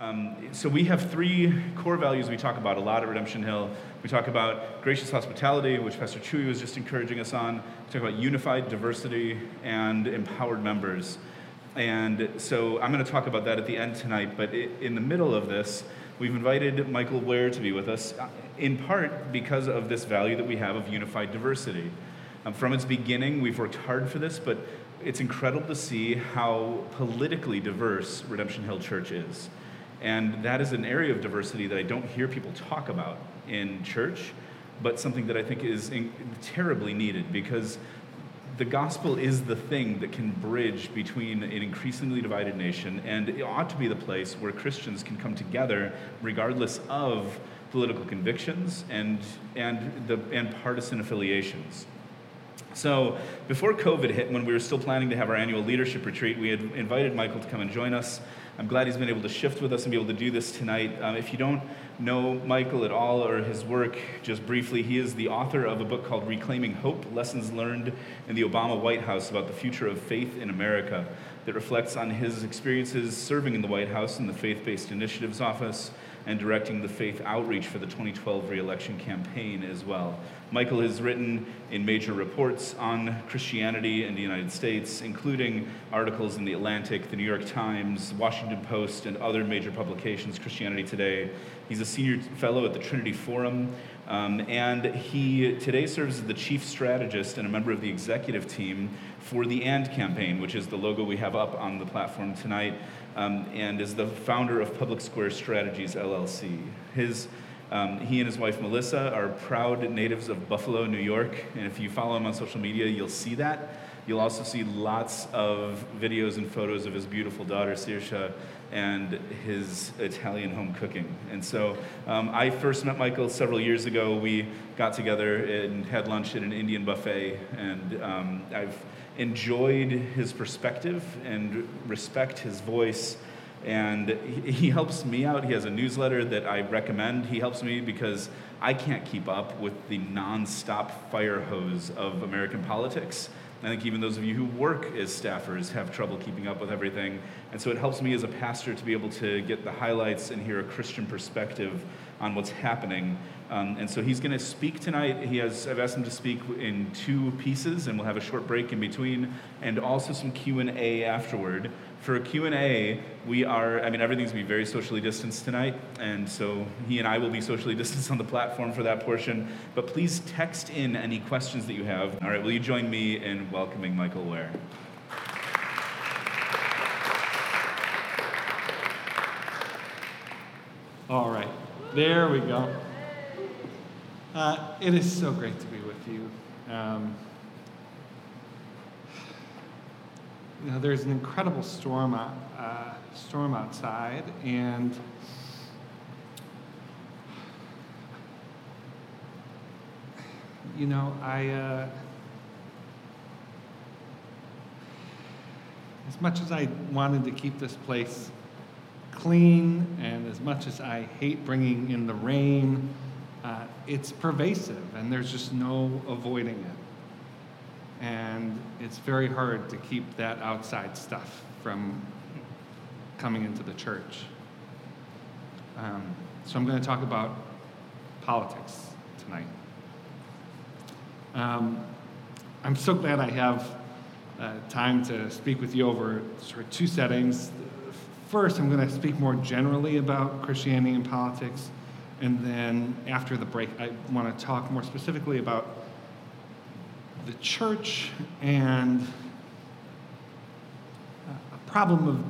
Um, so we have three core values we talk about a lot at Redemption Hill. We talk about gracious hospitality, which Pastor Chewy was just encouraging us on. We talk about unified diversity and empowered members. And so I'm going to talk about that at the end tonight. But in the middle of this, we've invited Michael Wear to be with us, uh, in part because of this value that we have of unified diversity. Um, from its beginning, we've worked hard for this, but it's incredible to see how politically diverse Redemption Hill Church is. And that is an area of diversity that I don't hear people talk about in church, but something that I think is in- terribly needed because the gospel is the thing that can bridge between an increasingly divided nation, and it ought to be the place where Christians can come together regardless of political convictions and, and, the, and partisan affiliations. So, before COVID hit, when we were still planning to have our annual leadership retreat, we had invited Michael to come and join us. I'm glad he's been able to shift with us and be able to do this tonight. Um, if you don't know Michael at all or his work, just briefly, he is the author of a book called Reclaiming Hope Lessons Learned in the Obama White House about the future of faith in America, that reflects on his experiences serving in the White House in the Faith Based Initiatives Office and directing the faith outreach for the 2012 reelection campaign as well. Michael has written in major reports on Christianity in the United States, including articles in The Atlantic, The New York Times, Washington Post, and other major publications, Christianity Today. He's a senior fellow at the Trinity Forum, um, and he today serves as the chief strategist and a member of the executive team for the AND campaign, which is the logo we have up on the platform tonight, um, and is the founder of Public Square Strategies LLC. His um, he and his wife Melissa are proud natives of Buffalo, New York, and if you follow him on social media, you'll see that. You'll also see lots of videos and photos of his beautiful daughter, Sirsha, and his Italian home cooking. And so um, I first met Michael several years ago. We got together and had lunch at an Indian buffet, and um, I've enjoyed his perspective and respect his voice and he, helps me out. He has a newsletter that I recommend. He helps me because I can't keep up with the nonstop fire hose of American politics. I think even those of you who work as staffers have trouble keeping up with everything. And so it helps me as a pastor to be able to get the highlights and hear a Christian perspective on what's happening. Um, and so he's going to speak tonight. He has I've asked him to speak in two pieces, and we'll have a short break in between, and also some Q and A afterward for a Q&A, we are, I mean, everything's going to be very socially distanced tonight, and so he and I will be socially distanced on the platform for that portion. But please text in any questions that you have. All right, will you join me in welcoming Michael Wear? All right, there we go. Uh, it is so great to be with you. Um, you know, there's an incredible storm, uh, storm outside, and you know, I, uh, as much as I wanted to keep this place clean, and as much as I hate bringing in the rain, uh, it's pervasive, and there's just no avoiding it and it's very hard to keep that outside stuff from coming into the church. Um, so I'm going to talk about politics tonight. Um, I'm so glad I have uh, time to speak with you over sort of two settings. First, I'm going to speak more generally about Christianity and politics, and then after the break, I want to talk more specifically about the church and a problem of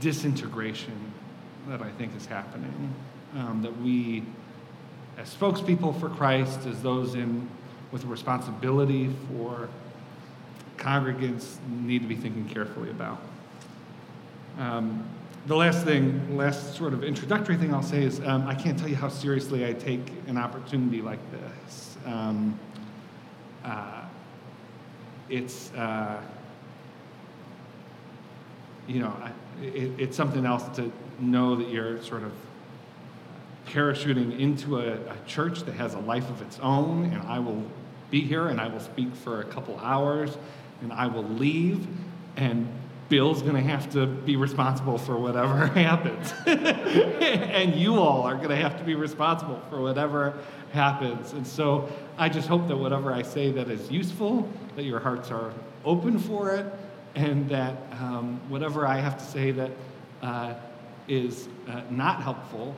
disintegration that I think is happening. Um, that we, as spokespeople for Christ, as those in with a responsibility for congregants, need to be thinking carefully about. Um, the last thing, last sort of introductory thing I'll say is um, I can't tell you how seriously I take an opportunity like this. Um, uh, it's, uh, you know, it, it's something else to know that you're sort of parachuting into a, a, church that has a life of its own, and I will be here and I will speak for a couple hours, and I will leave, and Bill's going to have to be responsible for whatever happens. and you all are going to have to be responsible for whatever happens. And so I just hope that whatever I say that is useful, that your hearts are open for it, and that um, whatever I have to say that uh, is uh, not helpful,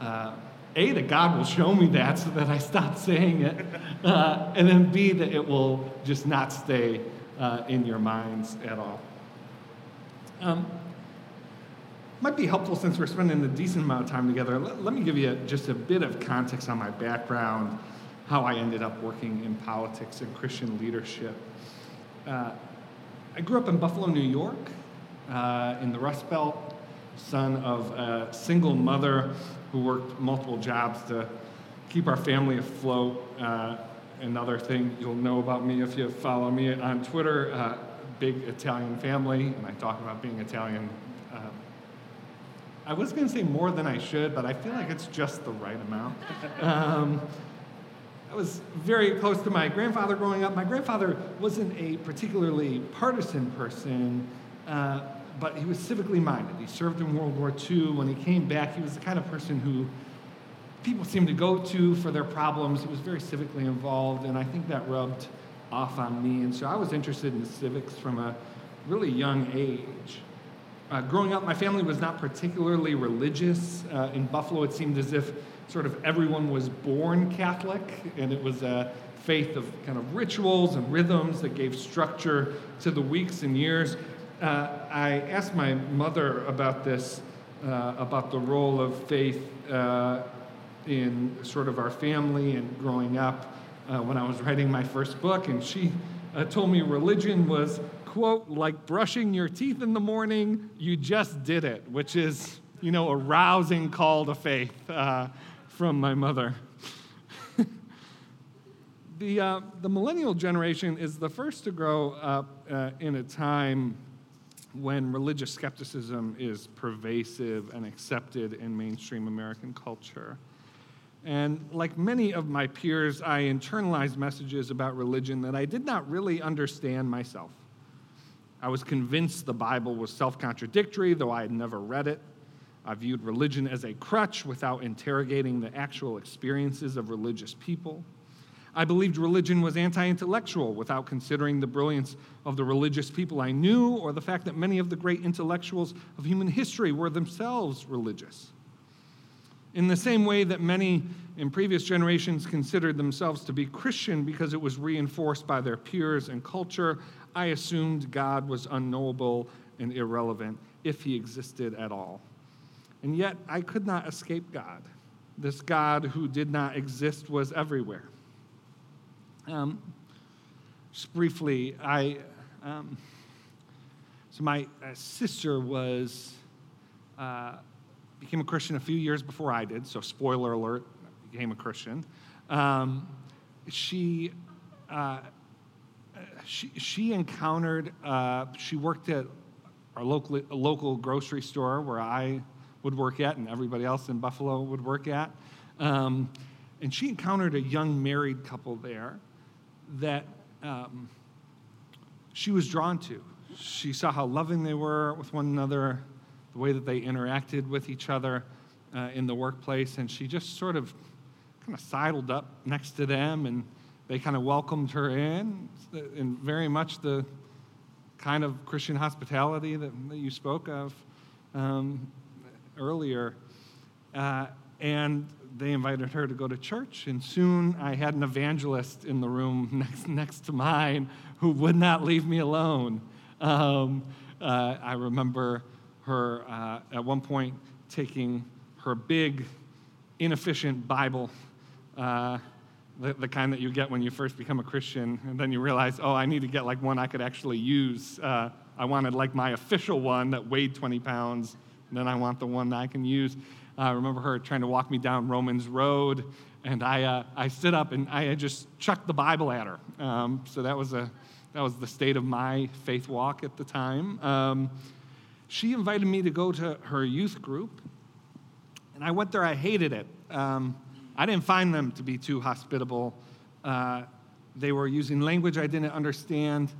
uh, A, that God will show me that so that I stop saying it, uh, and then B, that it will just not stay uh, in your minds at all. Um, might be helpful since we're spending a decent amount of time together. Let, let me give you just a bit of context on my background, how I ended up working in politics and Christian leadership. Uh, I grew up in Buffalo, New York, uh, in the Rust Belt, son of a single mother who worked multiple jobs to keep our family afloat. Uh, another thing you'll know about me if you follow me on Twitter, uh, big Italian family, and I talk about being Italian. Uh, I was going to say more than I should, but I feel like it's just the right amount. Um, I was very close to my grandfather growing up. My grandfather wasn't a particularly partisan person, uh, but he was civically minded. He served in World War II. When he came back, he was the kind of person who people seemed to go to for their problems. He was very civically involved, and I think that rubbed off on me. And so I was interested in civics from a really young age. Uh, growing up, my family was not particularly religious. Uh, in Buffalo, it seemed as if sort of everyone was born Catholic, and it was a faith of kind of rituals and rhythms that gave structure to the weeks and years. Uh, I asked my mother about this, uh, about the role of faith uh, in sort of our family and growing up uh, when I was writing my first book, and she uh, told me religion was, quote, like brushing your teeth in the morning, you just did it, which is, you know, a rousing call to faith uh, from my mother. the, uh, the millennial generation is the first to grow up uh, in a time when religious skepticism is pervasive and accepted in mainstream American culture. And like many of my peers, I internalized messages about religion that I did not really understand myself. I was convinced the Bible was self contradictory, though I had never read it. I viewed religion as a crutch without interrogating the actual experiences of religious people. I believed religion was anti intellectual without considering the brilliance of the religious people I knew or the fact that many of the great intellectuals of human history were themselves religious. In the same way that many in previous generations considered themselves to be Christian because it was reinforced by their peers and culture, I assumed God was unknowable and irrelevant if he existed at all. And yet, I could not escape God. This God who did not exist was everywhere. Um, just briefly, I. Um, so, my uh, sister was. Uh, became a Christian a few years before I did, so spoiler alert, became a Christian. Um, she, uh, she, she encountered, uh, she worked at our local, local grocery store where I would work at and everybody else in Buffalo would work at. Um, and she encountered a young married couple there that um, she was drawn to. She saw how loving they were with one another, the way that they interacted with each other uh, in the workplace, and she just sort of kind of sidled up next to them and they kind of welcomed her in, in very much the kind of Christian hospitality that, that you spoke of um, earlier. Uh, and they invited her to go to church, and soon I had an evangelist in the room next, next to mine who would not leave me alone. Um, uh, I remember her uh, at one point taking her big, inefficient Bible, uh, the, the, kind that you get when you first become a Christian, and then you realize, oh, I need to get like one I could actually use. Uh, I wanted like my official one that weighed 20 pounds, and then I want the one that I can use. I remember her trying to walk me down Romans Road, and I, uh, I stood up and I just chucked the Bible at her. Um, so that was, a, that was the state of my faith walk at the time. Um, she invited me to go to her youth group, and I went there. I hated it. Um, I didn't find them to be too hospitable. Uh, they were using language I didn't understand.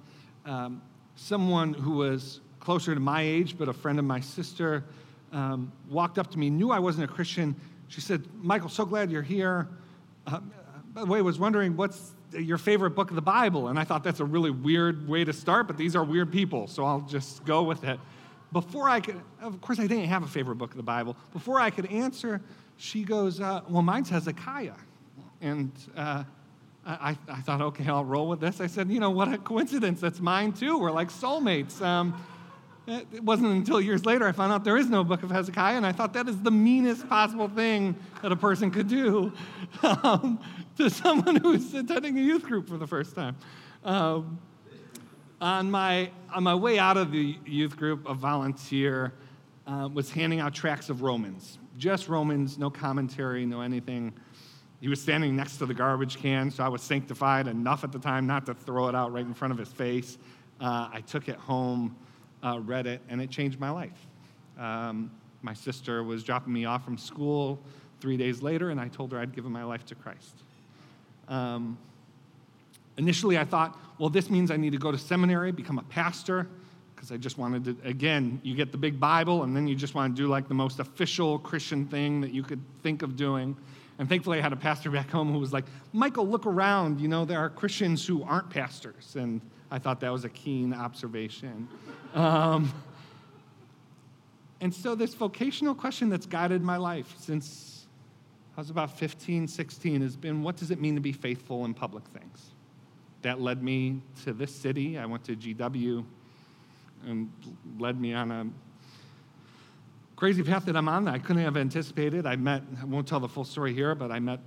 Um, someone who was closer to my age, but a friend of my sister, um, walked up to me, knew I wasn't a Christian. She said, Michael, so glad you're here. Uh, by the way, I was wondering what's your favorite book of the Bible? And I thought that's a really weird way to start, but these are weird people, so I'll just go with it. Before I could, of course, I didn't have a favorite book of the Bible. Before I could answer, she goes, uh, Well, mine's Hezekiah. And uh, I, I, thought, okay, I'll roll with this. I said, you know, what a coincidence. That's mine too. We're like soulmates. Um, it wasn't until years later I found out there is no book of Hezekiah, and I thought that is the meanest possible thing that a person could do um, to someone who's attending a youth group for the first time. Um, on, my, on my way out of the youth group, a volunteer uh, was handing out tracts of Romans, just Romans, no commentary, no anything. He was standing next to the garbage can, so I was sanctified enough at the time not to throw it out right in front of his face. Uh, I took it home, uh, read it, and it changed my life. Um, my sister was dropping me off from school three days later, and I told her I'd given my life to Christ. Um, initially, I thought, well, this means I need to go to seminary, become a pastor, because I just wanted to, again, you get the big Bible, and then you just want to do like the most official Christian thing that you could think of doing. And thankfully, I had a pastor back home who was like, Michael, look around. You know, there are Christians who aren't pastors. And I thought that was a keen observation. Um, and so, this vocational question that's guided my life since I was about 15, 16 has been what does it mean to be faithful in public things? That led me to this city. I went to GW and led me on a crazy path that I'm on that I couldn't have anticipated. I met, I won't tell the full story here, but I met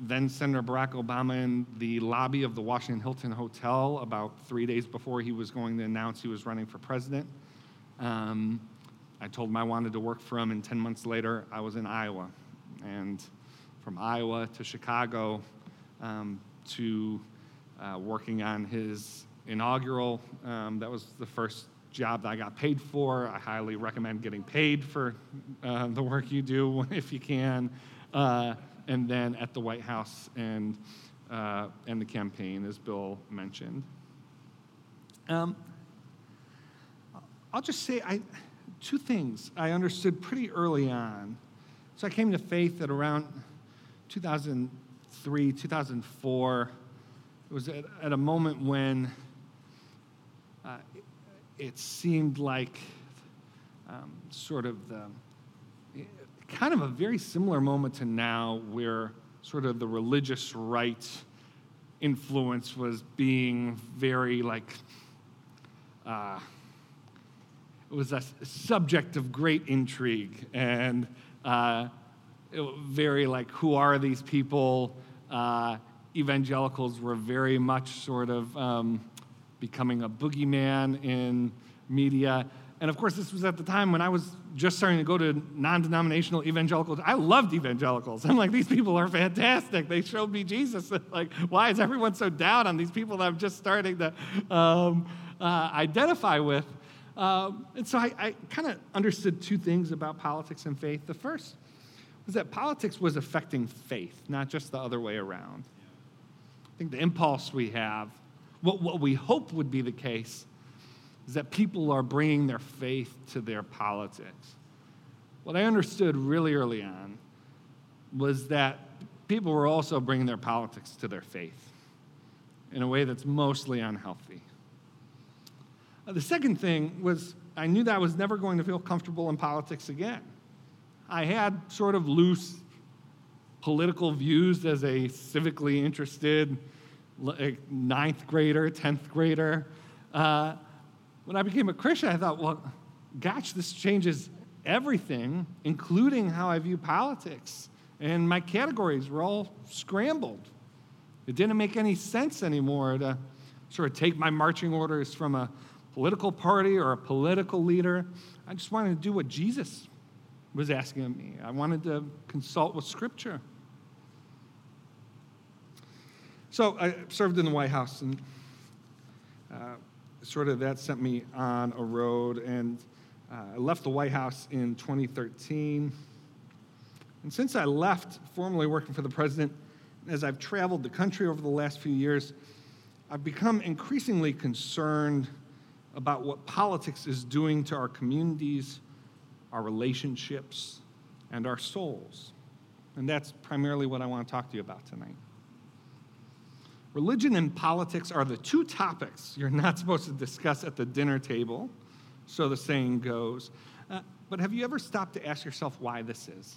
then Senator Barack Obama in the lobby of the Washington Hilton Hotel about three days before he was going to announce he was running for president. Um, I told him I wanted to work for him, and 10 months later, I was in Iowa. And from Iowa to Chicago um, to uh, working on his inaugural, um, that was the first job that I got paid for. I highly recommend getting paid for uh, the work you do if you can. Uh, and then at the White House and, uh, and the campaign, as Bill mentioned. Um, I'll just say I, two things I understood pretty early on. So I came to faith at around 2003, 2004. It was at, at a moment when uh, it seemed like um, sort of the kind of a very similar moment to now where sort of the religious right influence was being very like uh, it was a subject of great intrigue and uh, very like who are these people? Uh, evangelicals were very much sort of um, becoming a boogeyman in media. And of course, this was at the time when I was just starting to go to non denominational evangelicals. I loved evangelicals. I'm like, these people are fantastic. They showed me Jesus. like, why is everyone so down on these people that I'm just starting to um, uh, identify with? Um, and so I, I kind of understood two things about politics and faith. The first was that politics was affecting faith, not just the other way around. I think the impulse we have what, what we hope would be the case is that people are bringing their faith to their politics. What I understood really early on was that people were also bringing their politics to their faith in a way that's mostly unhealthy. Uh, the second thing was I knew that I was never going to feel comfortable in politics again. I had sort of loose political views as a civically interested like ninth grader, 10th grader. Uh, when I became a Christian, I thought, well, gosh, this changes everything, including how I view politics. And my categories were all scrambled. It didn't make any sense anymore to sort of take my marching orders from a political party or a political leader. I just wanted to do what Jesus was asking of me. I wanted to consult with Scripture. So I served in the White House, and uh, sort of that sent me on a road. And uh, I left the White House in 2013. And since I left formally working for the president, as I've traveled the country over the last few years, I've become increasingly concerned about what politics is doing to our communities, our relationships, and our souls. And that's primarily what I want to talk to you about tonight. Religion and politics are the two topics you're not supposed to discuss at the dinner table, so the saying goes. Uh, but have you ever stopped to ask yourself why this is?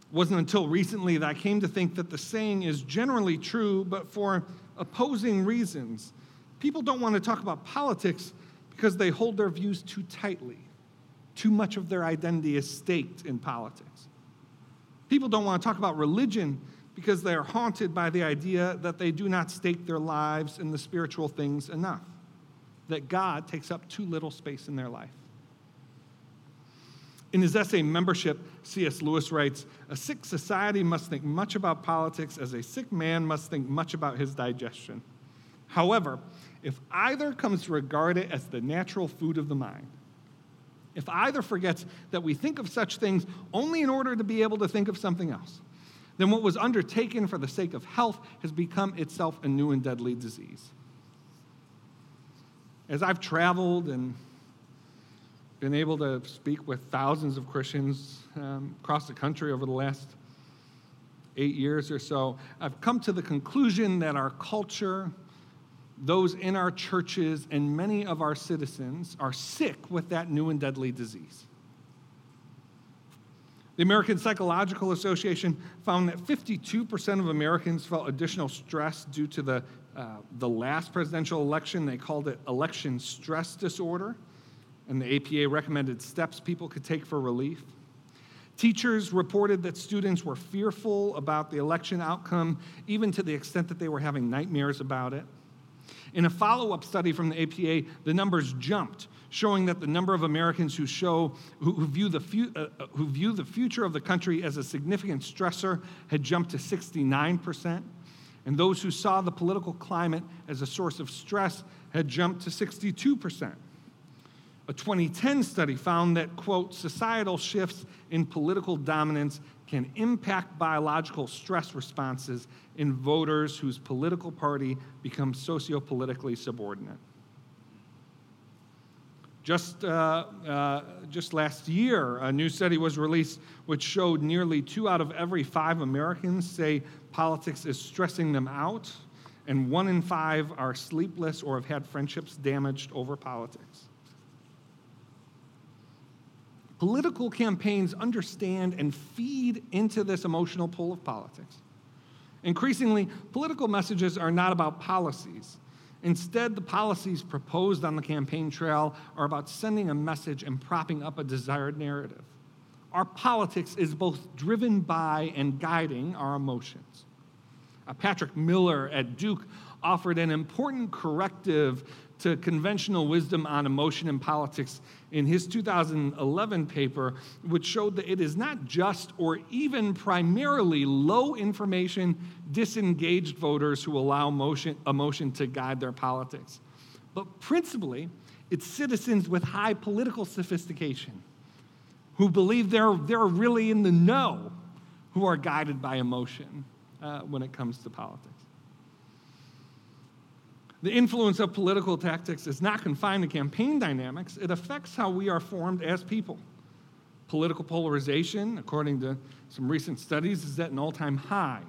It wasn't until recently that I came to think that the saying is generally true, but for opposing reasons. People don't want to talk about politics because they hold their views too tightly. Too much of their identity is staked in politics. People don't want to talk about religion because they are haunted by the idea that they do not stake their lives in the spiritual things enough, that God takes up too little space in their life. In his essay, Membership, C.S. Lewis writes A sick society must think much about politics as a sick man must think much about his digestion. However, if either comes to regard it as the natural food of the mind, if either forgets that we think of such things only in order to be able to think of something else, then what was undertaken for the sake of health has become itself a new and deadly disease. As I've traveled and been able to speak with thousands of Christians um, across the country over the last eight years or so, I've come to the conclusion that our culture, those in our churches, and many of our citizens are sick with that new and deadly disease. The American Psychological Association found that 52% of Americans felt additional stress due to the, uh, the last presidential election. They called it election stress disorder, and the APA recommended steps people could take for relief. Teachers reported that students were fearful about the election outcome, even to the extent that they were having nightmares about it. In a follow up study from the APA, the numbers jumped, showing that the number of Americans who, show, who, view the fu- uh, uh who view the future of the country as a significant stressor had jumped to 69%, and those who saw the political climate as a source of stress had jumped to 62%. A 2010 study found that, quote, societal shifts in political dominance can impact biological stress responses in voters whose political party becomes sociopolitically subordinate. Just, uh, uh, just last year, a new study was released which showed nearly two out of every five Americans say politics is stressing them out, and one in five are sleepless or have had friendships damaged over politics. Political campaigns understand and feed into this emotional pull of politics. Increasingly, political messages are not about policies. Instead, the policies proposed on the campaign trail are about sending a message and propping up a desired narrative. Our politics is both driven by and guiding our emotions. Patrick Miller at Duke offered an important corrective to conventional wisdom on emotion and politics in his 2011 paper, which showed that it is not just or even primarily low information, disengaged voters who allow motion, emotion to guide their politics, but principally, it's citizens with high political sophistication who believe they're, they're really in the know who are guided by emotion uh, when it comes to politics. The influence of political tactics is not confined to campaign dynamics, it affects how we are formed as people. Political polarization, according to some recent studies, is at an all time high.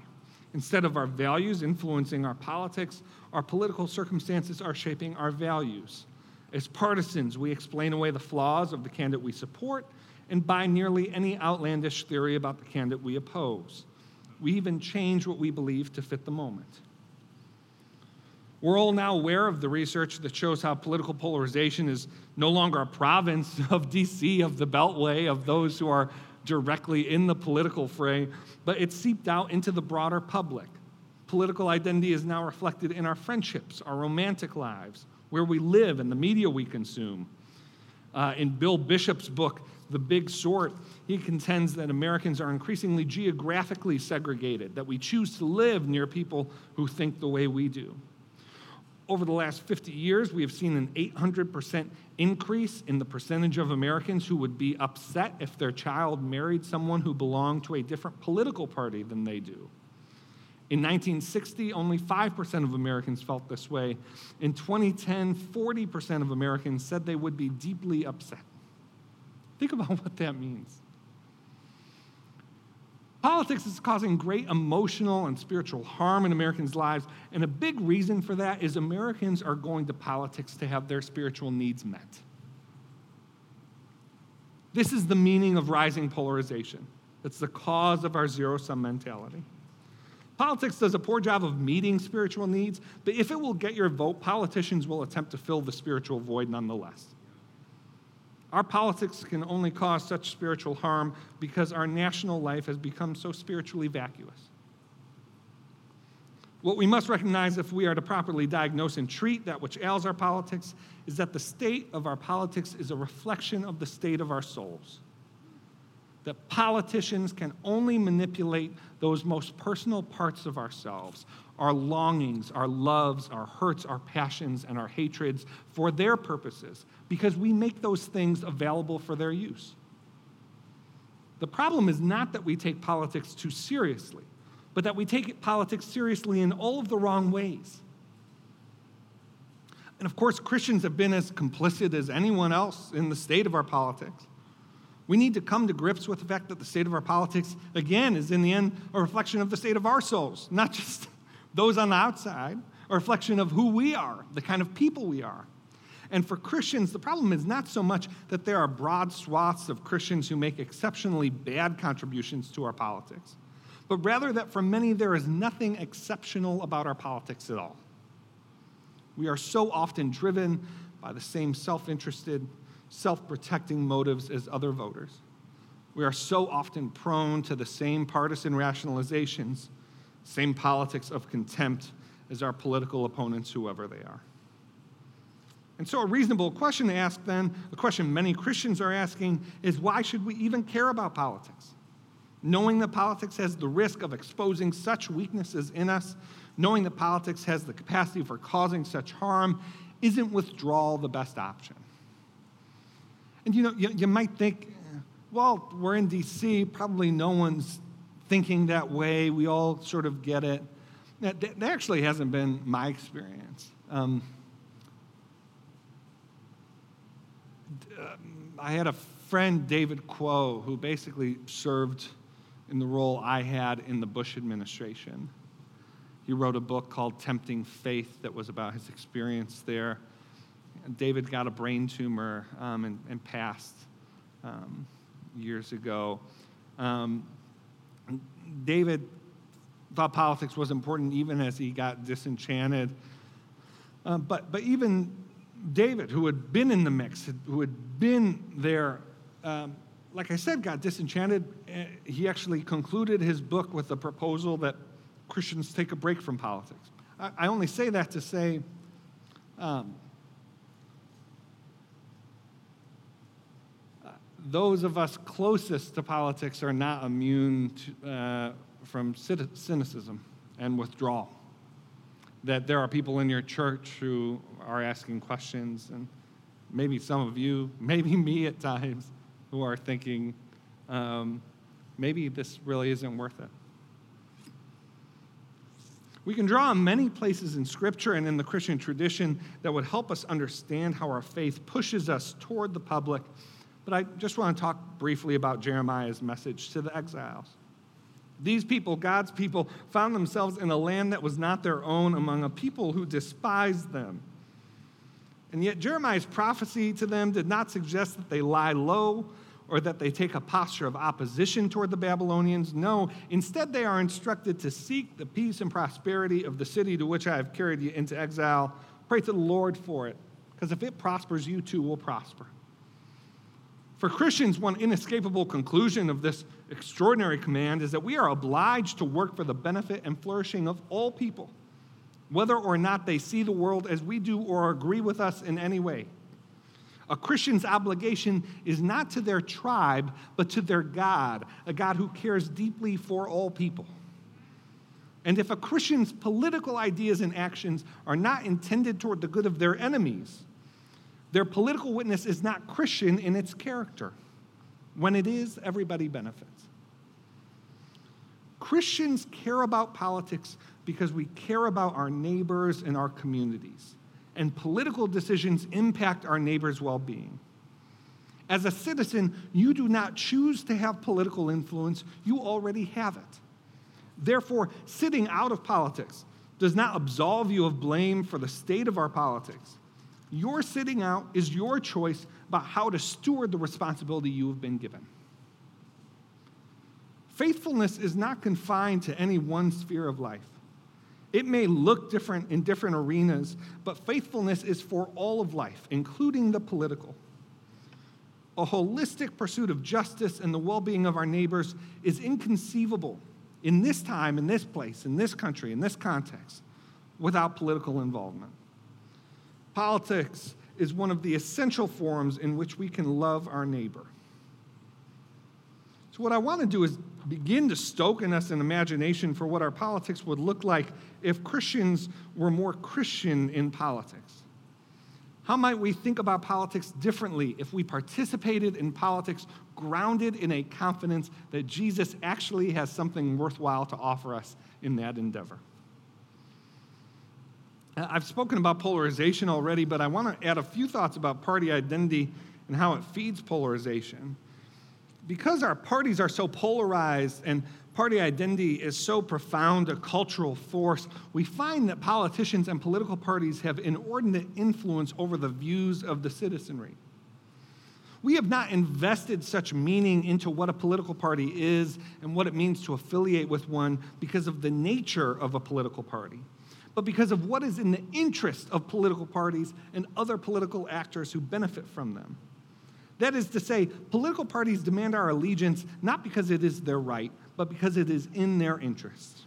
Instead of our values influencing our politics, our political circumstances are shaping our values. As partisans, we explain away the flaws of the candidate we support and buy nearly any outlandish theory about the candidate we oppose. We even change what we believe to fit the moment. We're all now aware of the research that shows how political polarization is no longer a province of DC, of the Beltway, of those who are directly in the political fray, but it's seeped out into the broader public. Political identity is now reflected in our friendships, our romantic lives, where we live, and the media we consume. Uh, in Bill Bishop's book, The Big Sort, he contends that Americans are increasingly geographically segregated, that we choose to live near people who think the way we do. Over the last 50 years, we have seen an 800% increase in the percentage of Americans who would be upset if their child married someone who belonged to a different political party than they do. In 1960, only 5% of Americans felt this way. In 2010, 40% of Americans said they would be deeply upset. Think about what that means. Politics is causing great emotional and spiritual harm in Americans' lives, and a big reason for that is Americans are going to politics to have their spiritual needs met. This is the meaning of rising polarization. It's the cause of our zero sum mentality. Politics does a poor job of meeting spiritual needs, but if it will get your vote, politicians will attempt to fill the spiritual void nonetheless. Our politics can only cause such spiritual harm because our national life has become so spiritually vacuous. What we must recognize if we are to properly diagnose and treat that which ails our politics is that the state of our politics is a reflection of the state of our souls that politicians can only manipulate those most personal parts of ourselves our longings, our loves, our hurts, our passions, and our hatreds for their purposes because we make those things available for their use. The problem is not that we take politics too seriously, but that we take politics seriously in all of the wrong ways. And of course, Christians have been as complicit as anyone else in the state of our politics. We need to come to grips with the fact that the state of our politics, again, is in the end a reflection of the state of our souls, not just those on the outside, a reflection of who we are, the kind of people we are. And for Christians, the problem is not so much that there are broad swaths of Christians who make exceptionally bad contributions to our politics, but rather that for many there is nothing exceptional about our politics at all. We are so often driven by the same self interested, self protecting motives as other voters. We are so often prone to the same partisan rationalizations, same politics of contempt as our political opponents, whoever they are. And so, a reasonable question to ask then, a question many Christians are asking, is why should we even care about politics? Knowing that politics has the risk of exposing such weaknesses in us, knowing that politics has the capacity for causing such harm, isn't withdrawal the best option? And you know, you, you might think, well, we're in DC, probably no one's thinking that way. We all sort of get it. That, that actually hasn't been my experience. Um, I had a friend, David Kuo, who basically served in the role I had in the Bush administration. He wrote a book called Tempting Faith that was about his experience there. David got a brain tumor um, and, and, passed um, years ago. Um, David thought politics was important even as he got disenchanted. Uh, but, but even David, who had been in the mix, who had been there, um, like I said, got disenchanted. Uh, he actually concluded his book with a proposal that Christians take a break from politics. I, I only say that to say um, those of us closest to politics are not immune to, uh, from cynicism and withdrawal. That there are people in your church who are asking questions, and maybe some of you, maybe me at times, who are thinking, um, maybe this really isn't worth it. We can draw on many places in Scripture and in the Christian tradition that would help us understand how our faith pushes us toward the public but I just want to talk briefly about Jeremiah's message to the exiles. These people, God's people, found themselves in a land that was not their own among a people who despised them. And yet, Jeremiah's prophecy to them did not suggest that they lie low or that they take a posture of opposition toward the Babylonians. No, instead, they are instructed to seek the peace and prosperity of the city to which I have carried you into exile. Pray to the Lord for it, because if it prospers, you too will prosper. For Christians, one inescapable conclusion of this extraordinary command is that we are obliged to work for the benefit and flourishing of all people, whether or not they see the world as we do or agree with us in any way. A Christian's obligation is not to their tribe, but to their God, a God who cares deeply for all people. And if a Christian's political ideas and actions are not intended toward the good of their enemies, their political witness is not Christian in its character. When it is, everybody benefits. Christians care about politics because we care about our neighbors and our communities, and political decisions impact our neighbors' well being. As a citizen, you do not choose to have political influence, you already have it. Therefore, sitting out of politics does not absolve you of blame for the state of our politics. Your sitting out is your choice about how to steward the responsibility you have been given. Faithfulness is not confined to any one sphere of life. It may look different in different arenas, but faithfulness is for all of life, including the political. A holistic pursuit of justice and the well being of our neighbors is inconceivable in this time, in this place, in this country, in this context, without political involvement. Politics is one of the essential forms in which we can love our neighbor. So, what I want to do is begin to stoke in us an imagination for what our politics would look like if Christians were more Christian in politics. How might we think about politics differently if we participated in politics grounded in a confidence that Jesus actually has something worthwhile to offer us in that endeavor? Uh, I've spoken about polarization already, but I want to add a few thoughts about party identity and how it feeds polarization. Because our parties are so polarized and party identity is so profound a cultural force, we find that politicians and political parties have inordinate influence over the views of the citizenry. We have not invested such meaning into what a political party is and what it means to affiliate with one because of the nature of a political party, but because of what is in the interest of political parties and other political actors who benefit from them. That is to say, political parties demand our allegiance not because it is their right, but because it is in their interest.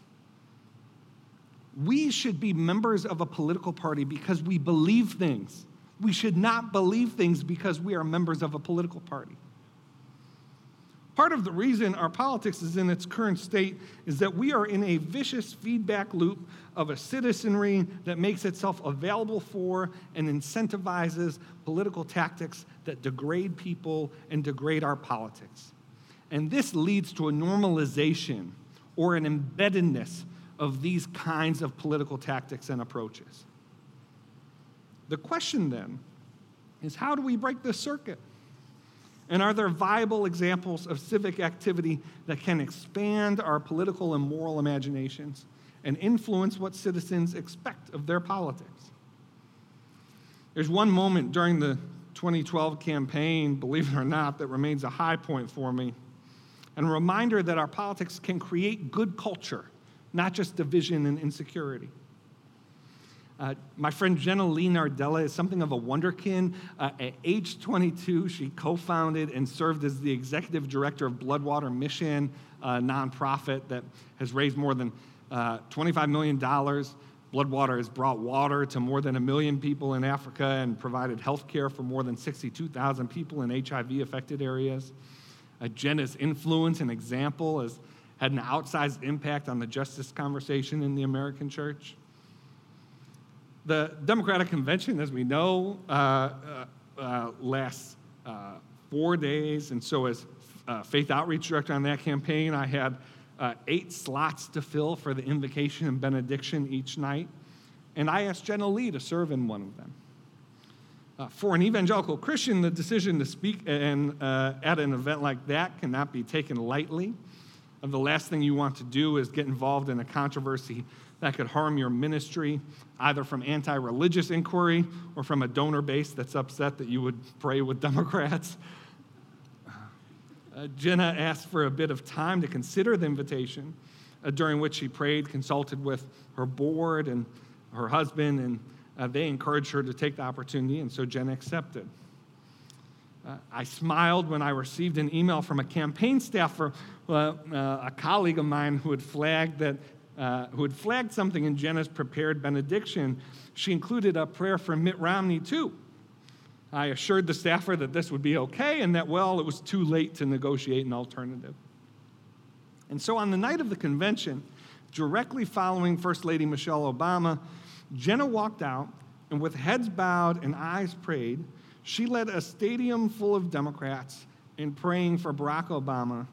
We should be members of a political party because we believe things. We should not believe things because we are members of a political party. Part of the reason our politics is in its current state is that we are in a vicious feedback loop of a citizenry that makes itself available for and incentivizes political tactics that degrade people and degrade our politics. And this leads to a normalization or an embeddedness of these kinds of political tactics and approaches. The question then is how do we break this circuit? And are there viable examples of civic activity that can expand our political and moral imaginations and influence what citizens expect of their politics? There's one moment during the 2012 campaign, believe it or not, that remains a high point for me and a reminder that our politics can create good culture, not just division and insecurity. Uh, my friend Jenna Lee Nardella is something of a wonderkin. Uh, at age 22, she co founded and served as the executive director of Bloodwater Mission, a nonprofit that has raised more than uh, $25 million. Bloodwater has brought water to more than a million people in Africa and provided health care for more than 62,000 people in HIV affected areas. Uh, Jenna's influence and example has had an outsized impact on the justice conversation in the American church. The Democratic Convention, as we know, uh, uh, uh lasts uh, four days, and so as uh, faith outreach director on that campaign, I had eight slots to fill for the invocation and benediction each night, and I asked Jenna Lee to serve in one of them. For an evangelical Christian, the decision to speak and, at an event like that cannot be taken lightly. And the last thing you want to do is get involved in a controversy that could harm your ministry, either from anti religious inquiry or from a donor base that's upset that you would pray with Democrats. Uh, Jenna asked for a bit of time to consider the invitation, uh, during which she prayed, consulted with her board and her husband, and uh, they encouraged her to take the opportunity, and so Jenna accepted. Uh, I smiled when I received an email from a campaign staffer, uh, a colleague of mine who had flagged that. Uh, who had flagged something in Jenna's prepared benediction. She included a prayer for Mitt Romney, too. I assured the staffer that this would be okay and that, well, it was too late to negotiate an alternative. And so on the night of the convention, directly following First Lady Michelle Obama, Jenna walked out, and with heads bowed and eyes prayed, she led a stadium full of Democrats in praying for Barack Obama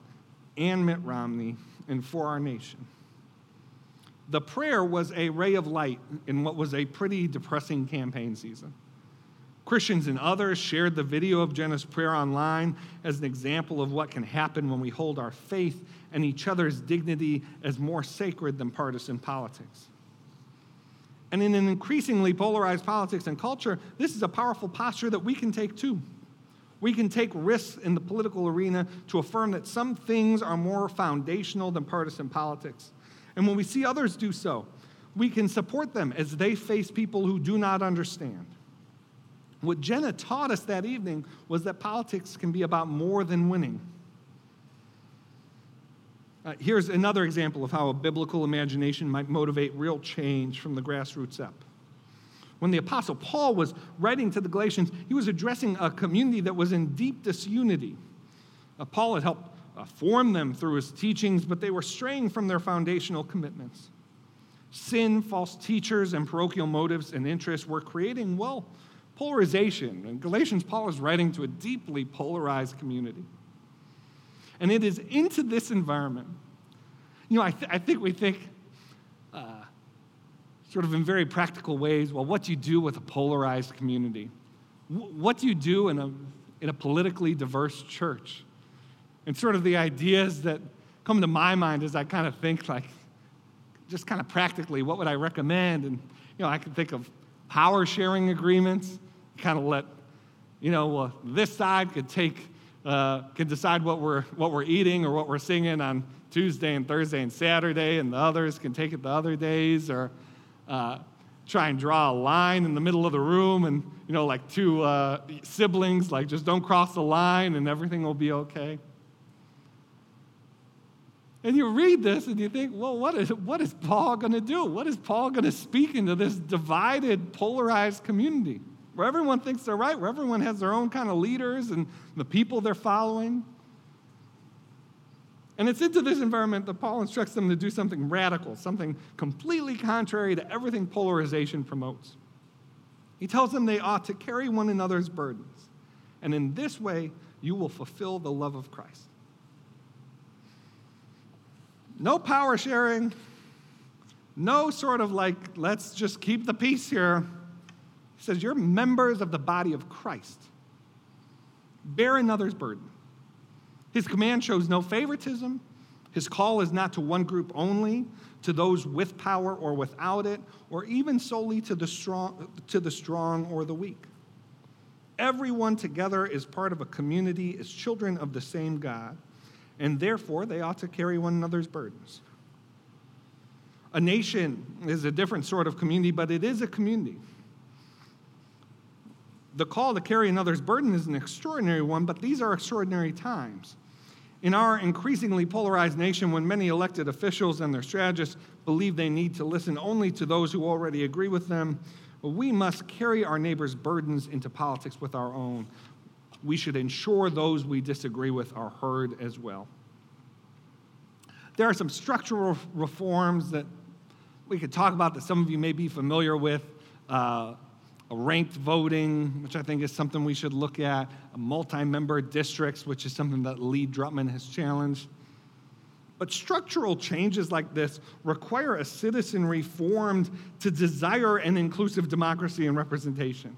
and Mitt Romney and for our nation. The prayer was a ray of light in what was a pretty depressing campaign season. Christians and others shared the video of Jenna's prayer online as an example of what can happen when we hold our faith and each other's dignity as more sacred than partisan politics. And in an increasingly polarized politics and culture, this is a powerful posture that we can take too. We can take risks in the political arena to affirm that some things are more foundational than partisan politics. And when we see others do so, we can support them as they face people who do not understand. What Jenna taught us that evening was that politics can be about more than winning. Uh, here's another example of how a biblical imagination might motivate real change from the grassroots up. When the Apostle Paul was writing to the Galatians, he was addressing a community that was in deep disunity. Uh, Paul had helped uh, form them through his teachings, but they were straying from their foundational commitments. Sin, false teachers, and parochial motives and interests were creating, well, polarization. In Galatians, Paul is writing to a deeply polarized community. And it is into this environment. You know, I, th- I think we think, uh, sort of in very practical ways, well, what do you do with a polarized community? W- what do you do in a, in a politically diverse church? And sort of the ideas that come to my mind as I kind of think, like, just kind of practically, what would I recommend? And, you know, I can think of power sharing agreements, kind of let, you know, this side could take uh, can decide what we're, what we're eating or what we're singing on Tuesday and Thursday and Saturday, and the others can take it the other days, or uh, try and draw a line in the middle of the room, and you know, like two uh, siblings, like just don't cross the line, and everything will be okay. And you read this and you think, well, what is, what is Paul going to do? What is Paul going to speak into this divided, polarized community? where everyone thinks they're right, where everyone has their own kind of leaders and the people they're following. And it's into this environment that Paul instructs them to do something radical, something completely contrary to everything polarization promotes. He tells them they ought to carry one another's burdens, and in this way, you will fulfill the love of Christ. No power sharing, no sort of like, let's just keep the peace here. He says, You're members of the body of Christ. Bear another's burden. His command shows no favoritism. His call is not to one group only, to those with power or without it, or even solely to the strong, to the strong or the weak. Everyone together is part of a community, is children of the same God, and therefore they ought to carry one another's burdens. A nation is a different sort of community, but it is a community the call to carry another's burden is an extraordinary one, but these are extraordinary times. In our increasingly polarized nation, when many elected officials and their strategists believe they need to listen only to those who already agree with them, we must carry our neighbors' burdens into politics with our own. We should ensure those we disagree with are heard as well. There are some structural reforms that we could talk about that some of you may be familiar with. Uh, ranked voting, which I think is something we should look at, multi member districts, which is something that Lee Drutman has challenged. But structural changes like this require a citizenry formed to desire an inclusive democracy and representation.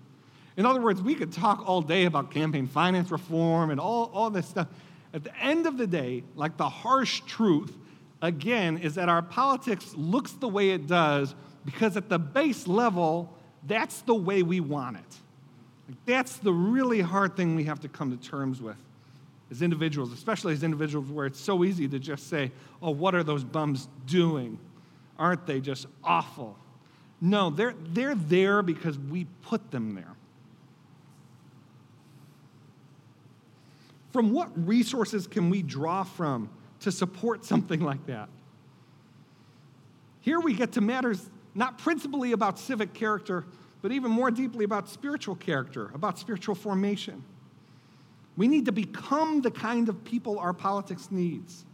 In other words, we could talk all day about campaign finance reform and all, all this stuff. At the end of the day, like the harsh truth, again, is that our politics looks the way it does because at the base level, that's the way we want it. Like, that's the really hard thing we have to come to terms with as individuals, especially as individuals where it's so easy to just say, oh, what are those bums doing? Aren't they just awful? No, they're, they're there because we put them there. From what resources can we draw from to support something like that? Here we get to matters not principally about civic character, but even more deeply about spiritual character, about spiritual formation. We need to become the kind of people our politics needs.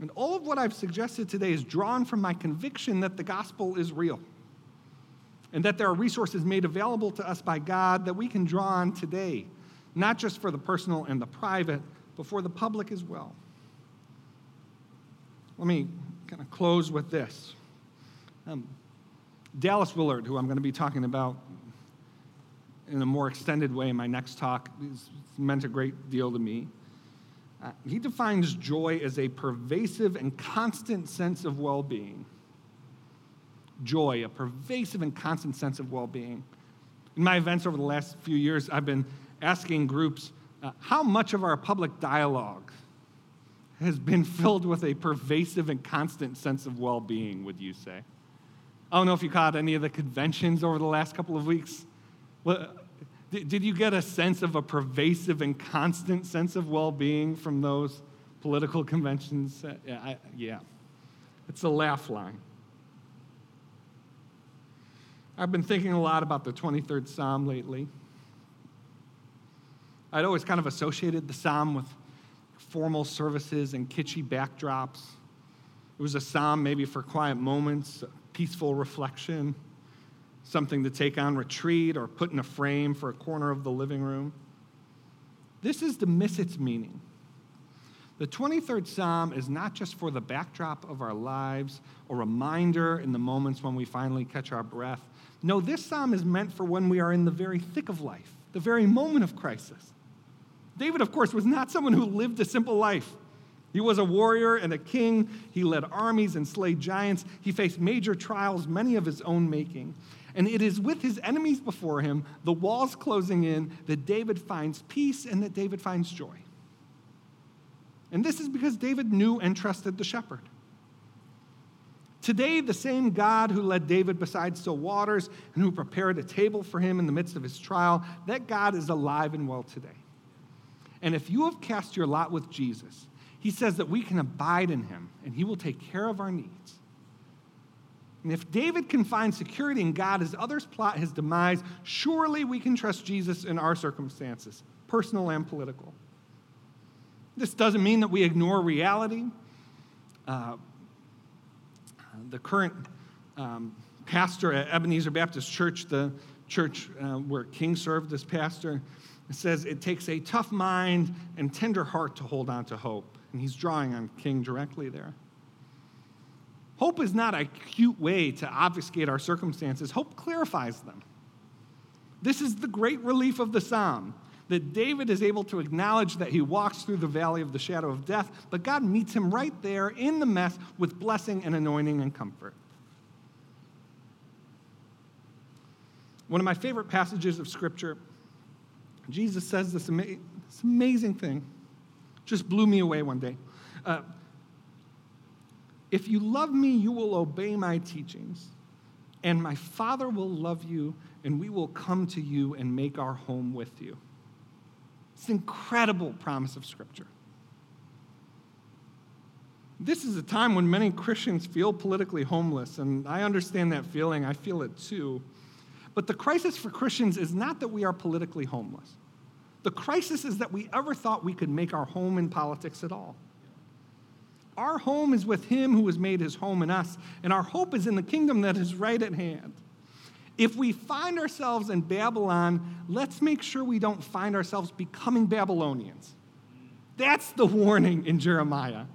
And all of what I've suggested today is drawn from my conviction that the gospel is real and that there are resources made available to us by God that we can draw on today not just for the personal and the private, but for the public as well. Let me kind of close with this. Um, Dallas Willard, who I'm going to be talking about in a more extended way in my next talk, meant a great deal to me. Uh, he defines joy as a pervasive and constant sense of well being. Joy, a pervasive and constant sense of well being. In my events over the last few years, I've been asking groups uh, how much of our public dialogue has been filled with a pervasive and constant sense of well being, would you say? I don't know if you caught any of the conventions over the last couple of weeks. Did you get a sense of a pervasive and constant sense of well being from those political conventions? Yeah, I, yeah, it's a laugh line. I've been thinking a lot about the 23rd Psalm lately. I'd always kind of associated the Psalm with formal services and kitschy backdrops. It was a psalm maybe for quiet moments, peaceful reflection, something to take on retreat or put in a frame for a corner of the living room. This is to miss its meaning. The 23rd Psalm is not just for the backdrop of our lives or reminder in the moments when we finally catch our breath. No, this psalm is meant for when we are in the very thick of life, the very moment of crisis. David, of course, was not someone who lived a simple life. He was a warrior and a king. He led armies and slayed giants. He faced major trials, many of his own making. And it is with his enemies before him, the walls closing in, that David finds peace and that David finds joy. And this is because David knew and trusted the shepherd. Today, the same God who led David beside still waters and who prepared a table for him in the midst of his trial, that God is alive and well today. And if you have cast your lot with Jesus, he says that we can abide in him and he will take care of our needs. And if David can find security in God as others plot his demise, surely we can trust Jesus in our circumstances, personal and political. This doesn't mean that we ignore reality. Uh, the current um, pastor at Ebenezer Baptist Church, the church uh, where King served as pastor, says it takes a tough mind and tender heart to hold on to hope. And he's drawing on King directly there. Hope is not a cute way to obfuscate our circumstances, hope clarifies them. This is the great relief of the psalm that David is able to acknowledge that he walks through the valley of the shadow of death, but God meets him right there in the mess with blessing and anointing and comfort. One of my favorite passages of Scripture, Jesus says this, ama- this amazing thing, just blew me away one day. Uh, if you love me, you will obey my teachings, and my Father will love you, and we will come to you and make our home with you. It's an incredible promise of Scripture. This is a time when many Christians feel politically homeless, and I understand that feeling. I feel it too. But the crisis for Christians is not that we are politically homeless. The crisis is that we ever thought we could make our home in politics at all. Our home is with Him who has made His home in us, and our hope is in the kingdom that is right at hand. If we find ourselves in Babylon, let's make sure we don't find ourselves becoming Babylonians. That's the warning in Jeremiah.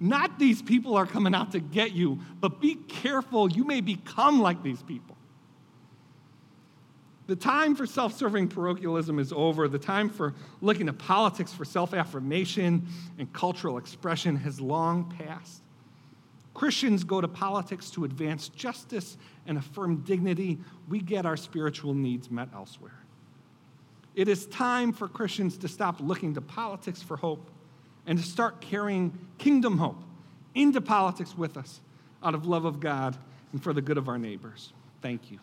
Not these people are coming out to get you, but be careful, you may become like these people. The time for self serving parochialism is over. The time for looking to politics for self affirmation and cultural expression has long passed. Christians go to politics to advance justice and affirm dignity. We get our spiritual needs met elsewhere. It is time for Christians to stop looking to politics for hope and to start carrying kingdom hope into politics with us out of love of God and for the good of our neighbors. Thank you.